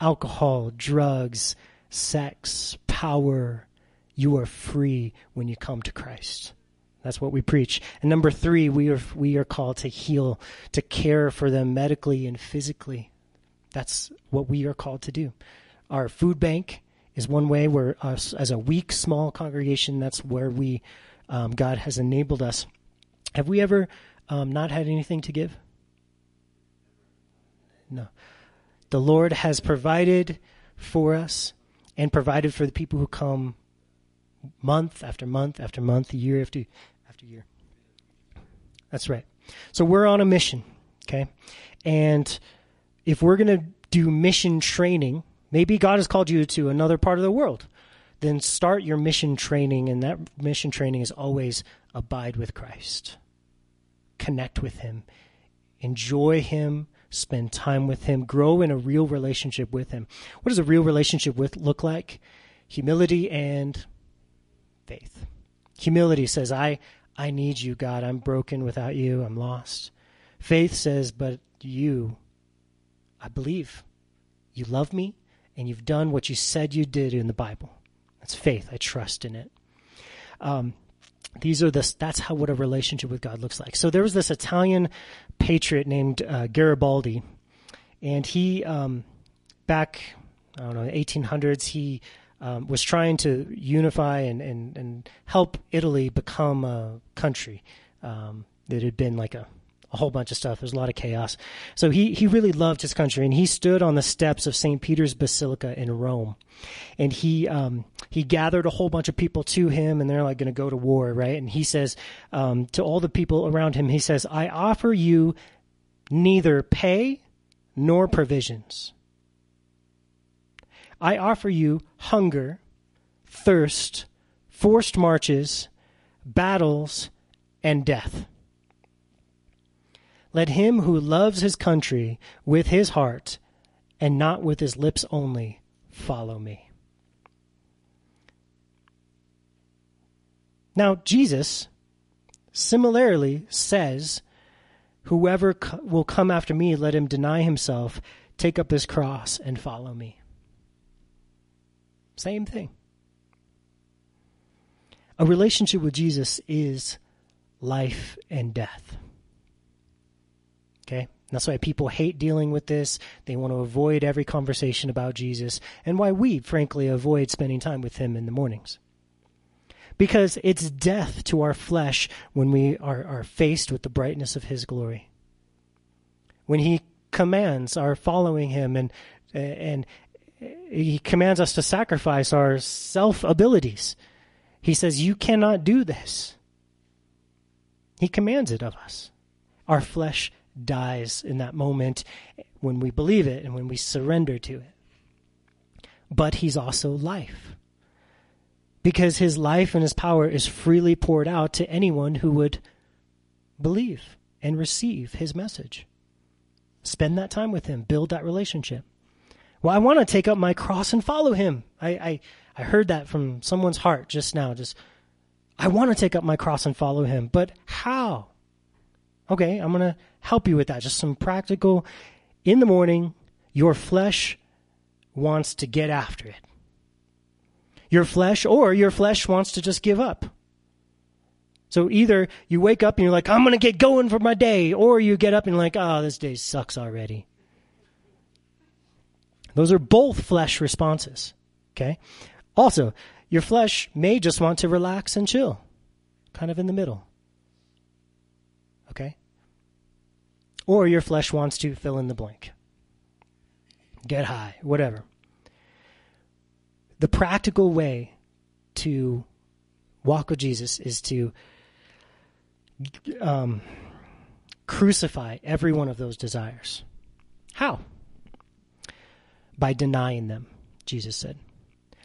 alcohol, drugs, sex, power. You are free when you come to Christ. That's what we preach. And number three, we are we are called to heal, to care for them medically and physically. That's what we are called to do. Our food bank is one way where us as a weak, small congregation, that's where we um, God has enabled us. Have we ever um, not had anything to give? No. The Lord has provided for us and provided for the people who come month after month after month, year after after year. That's right. So we're on a mission, okay? And if we're going to do mission training, maybe God has called you to another part of the world, then start your mission training and that mission training is always abide with Christ. Connect with him. Enjoy him spend time with him, grow in a real relationship with him. What does a real relationship with look like? Humility and faith. Humility says, I I need you, God. I'm broken without you. I'm lost. Faith says, but you, I believe. You love me and you've done what you said you did in the Bible. That's faith. I trust in it. Um, these are the that's how what a relationship with God looks like. So there was this Italian patriot named uh, Garibaldi, and he um, back I don't know 1800s he um, was trying to unify and, and, and help Italy become a country um, that had been like a a whole bunch of stuff. There's a lot of chaos. So he, he really loved his country, and he stood on the steps of St. Peter's Basilica in Rome, and he um, he gathered a whole bunch of people to him, and they're like going to go to war, right? And he says um, to all the people around him, he says, "I offer you neither pay nor provisions. I offer you hunger, thirst, forced marches, battles, and death." Let him who loves his country with his heart and not with his lips only follow me. Now, Jesus similarly says, Whoever will come after me, let him deny himself, take up his cross, and follow me. Same thing. A relationship with Jesus is life and death. Okay? That's why people hate dealing with this. They want to avoid every conversation about Jesus, and why we, frankly, avoid spending time with Him in the mornings. Because it's death to our flesh when we are, are faced with the brightness of His glory. When He commands our following Him and, and He commands us to sacrifice our self abilities. He says, You cannot do this. He commands it of us. Our flesh dies in that moment when we believe it and when we surrender to it. But he's also life. Because his life and his power is freely poured out to anyone who would believe and receive his message. Spend that time with him, build that relationship. Well, I want to take up my cross and follow him. I, I, I heard that from someone's heart just now. Just, I want to take up my cross and follow him, but how? Okay, I'm going to help you with that. Just some practical. In the morning, your flesh wants to get after it. Your flesh, or your flesh wants to just give up. So either you wake up and you're like, I'm going to get going for my day, or you get up and you're like, oh, this day sucks already. Those are both flesh responses. Okay? Also, your flesh may just want to relax and chill, kind of in the middle. Okay? Or your flesh wants to fill in the blank, get high, whatever. The practical way to walk with Jesus is to um, crucify every one of those desires. How? By denying them, Jesus said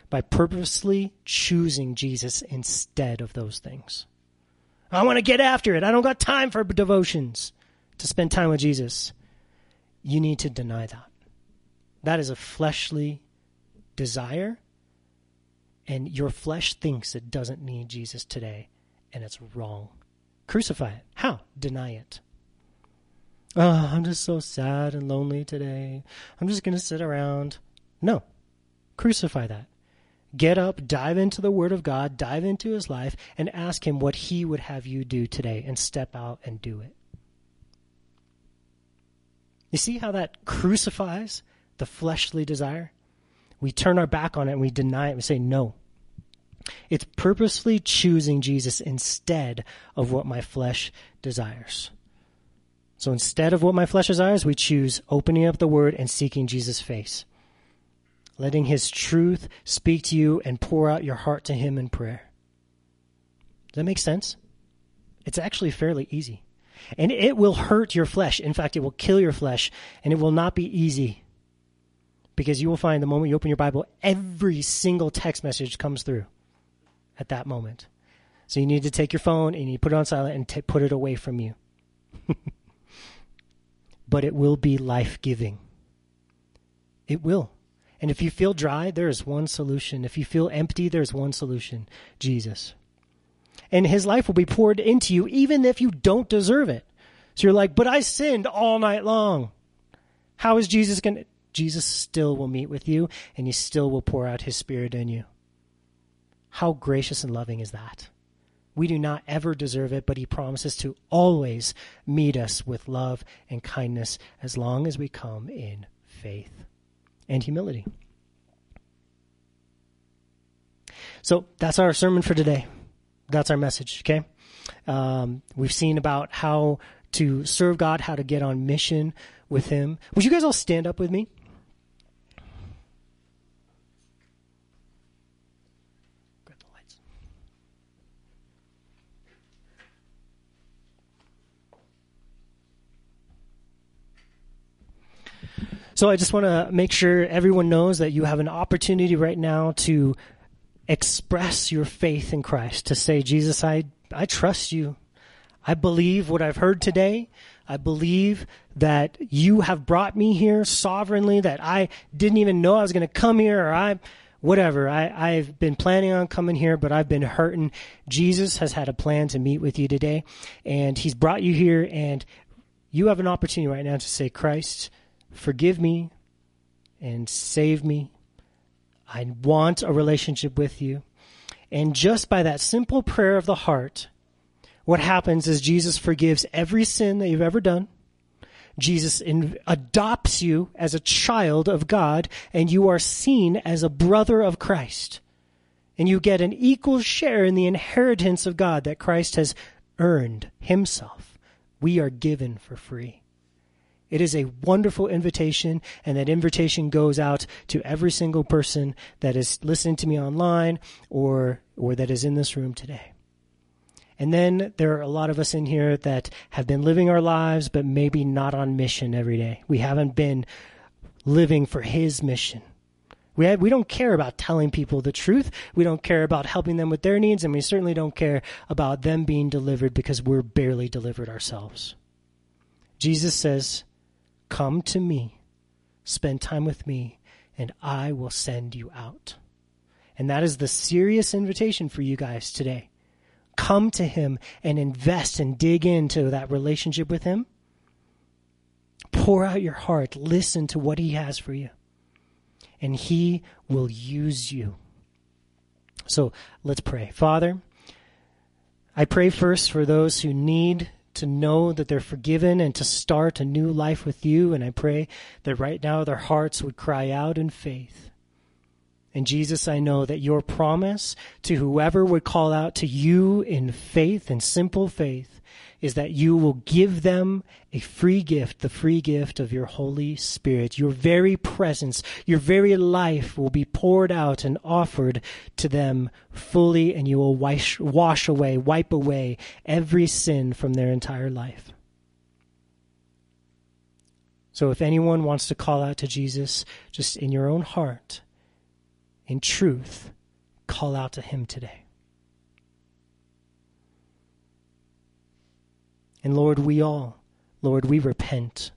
by purposely choosing Jesus instead of those things. I want to get after it. I don't got time for devotions to spend time with Jesus. You need to deny that. That is a fleshly desire, and your flesh thinks it doesn't need Jesus today, and it's wrong. Crucify it. How? Deny it. Oh, I'm just so sad and lonely today. I'm just going to sit around. No. Crucify that. Get up, dive into the Word of God, dive into His life, and ask Him what He would have you do today and step out and do it. You see how that crucifies the fleshly desire? We turn our back on it and we deny it. We say, no. It's purposely choosing Jesus instead of what my flesh desires. So instead of what my flesh desires, we choose opening up the Word and seeking Jesus' face letting His truth speak to you and pour out your heart to Him in prayer. Does that make sense? It's actually fairly easy. And it will hurt your flesh. In fact, it will kill your flesh, and it will not be easy. Because you will find the moment you open your Bible, every single text message comes through at that moment. So you need to take your phone and you put it on silent and t- put it away from you. but it will be life giving. It will. And if you feel dry, there is one solution. If you feel empty, there's one solution Jesus. And his life will be poured into you even if you don't deserve it. So you're like, but I sinned all night long. How is Jesus going to? Jesus still will meet with you and he still will pour out his spirit in you. How gracious and loving is that? We do not ever deserve it, but he promises to always meet us with love and kindness as long as we come in faith and humility. So that's our sermon for today. That's our message, okay? Um, we've seen about how to serve God, how to get on mission with Him. Would you guys all stand up with me? So I just want to make sure everyone knows that you have an opportunity right now to express your faith in Christ, to say, Jesus, I, I trust you. I believe what I've heard today. I believe that you have brought me here sovereignly, that I didn't even know I was going to come here or I, whatever. I, I've been planning on coming here, but I've been hurting. Jesus has had a plan to meet with you today and he's brought you here and you have an opportunity right now to say, Christ, forgive me and save me. I want a relationship with you. And just by that simple prayer of the heart, what happens is Jesus forgives every sin that you've ever done. Jesus in, adopts you as a child of God, and you are seen as a brother of Christ. And you get an equal share in the inheritance of God that Christ has earned himself. We are given for free. It is a wonderful invitation, and that invitation goes out to every single person that is listening to me online or, or that is in this room today. And then there are a lot of us in here that have been living our lives, but maybe not on mission every day. We haven't been living for His mission. We, have, we don't care about telling people the truth. We don't care about helping them with their needs, and we certainly don't care about them being delivered because we're barely delivered ourselves. Jesus says, Come to me, spend time with me, and I will send you out. And that is the serious invitation for you guys today. come to Him and invest and dig into that relationship with Him, pour out your heart, listen to what He has for you, and He will use you. So let's pray. Father, I pray first for those who need to know that they're forgiven and to start a new life with you. And I pray that right now their hearts would cry out in faith. And Jesus, I know that your promise to whoever would call out to you in faith and simple faith is that you will give them a free gift, the free gift of your Holy Spirit. Your very presence, your very life will be poured out and offered to them fully, and you will wash, wash away, wipe away every sin from their entire life. So if anyone wants to call out to Jesus just in your own heart, in truth, call out to him today. And Lord, we all, Lord, we repent.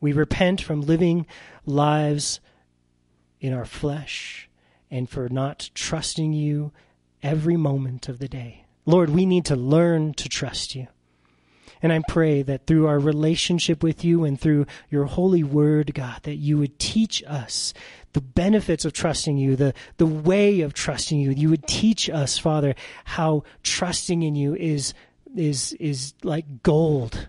We repent from living lives in our flesh and for not trusting you every moment of the day. Lord, we need to learn to trust you. And I pray that through our relationship with you and through your holy word, God, that you would teach us the benefits of trusting you, the, the way of trusting you. You would teach us, Father, how trusting in you is is is like gold.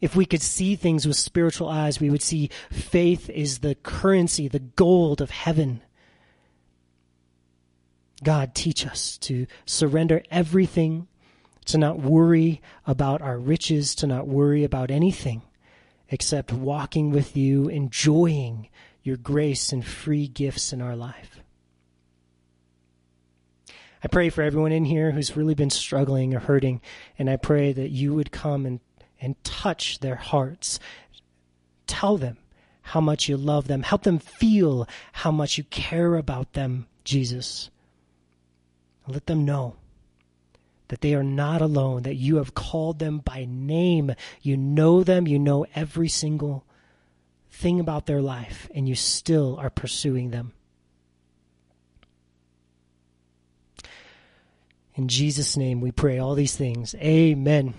If we could see things with spiritual eyes, we would see faith is the currency, the gold of heaven. God, teach us to surrender everything, to not worry about our riches, to not worry about anything except walking with you, enjoying your grace and free gifts in our life. I pray for everyone in here who's really been struggling or hurting, and I pray that you would come and, and touch their hearts. Tell them how much you love them. Help them feel how much you care about them, Jesus. Let them know that they are not alone, that you have called them by name. You know them, you know every single thing about their life, and you still are pursuing them. In Jesus' name we pray all these things. Amen.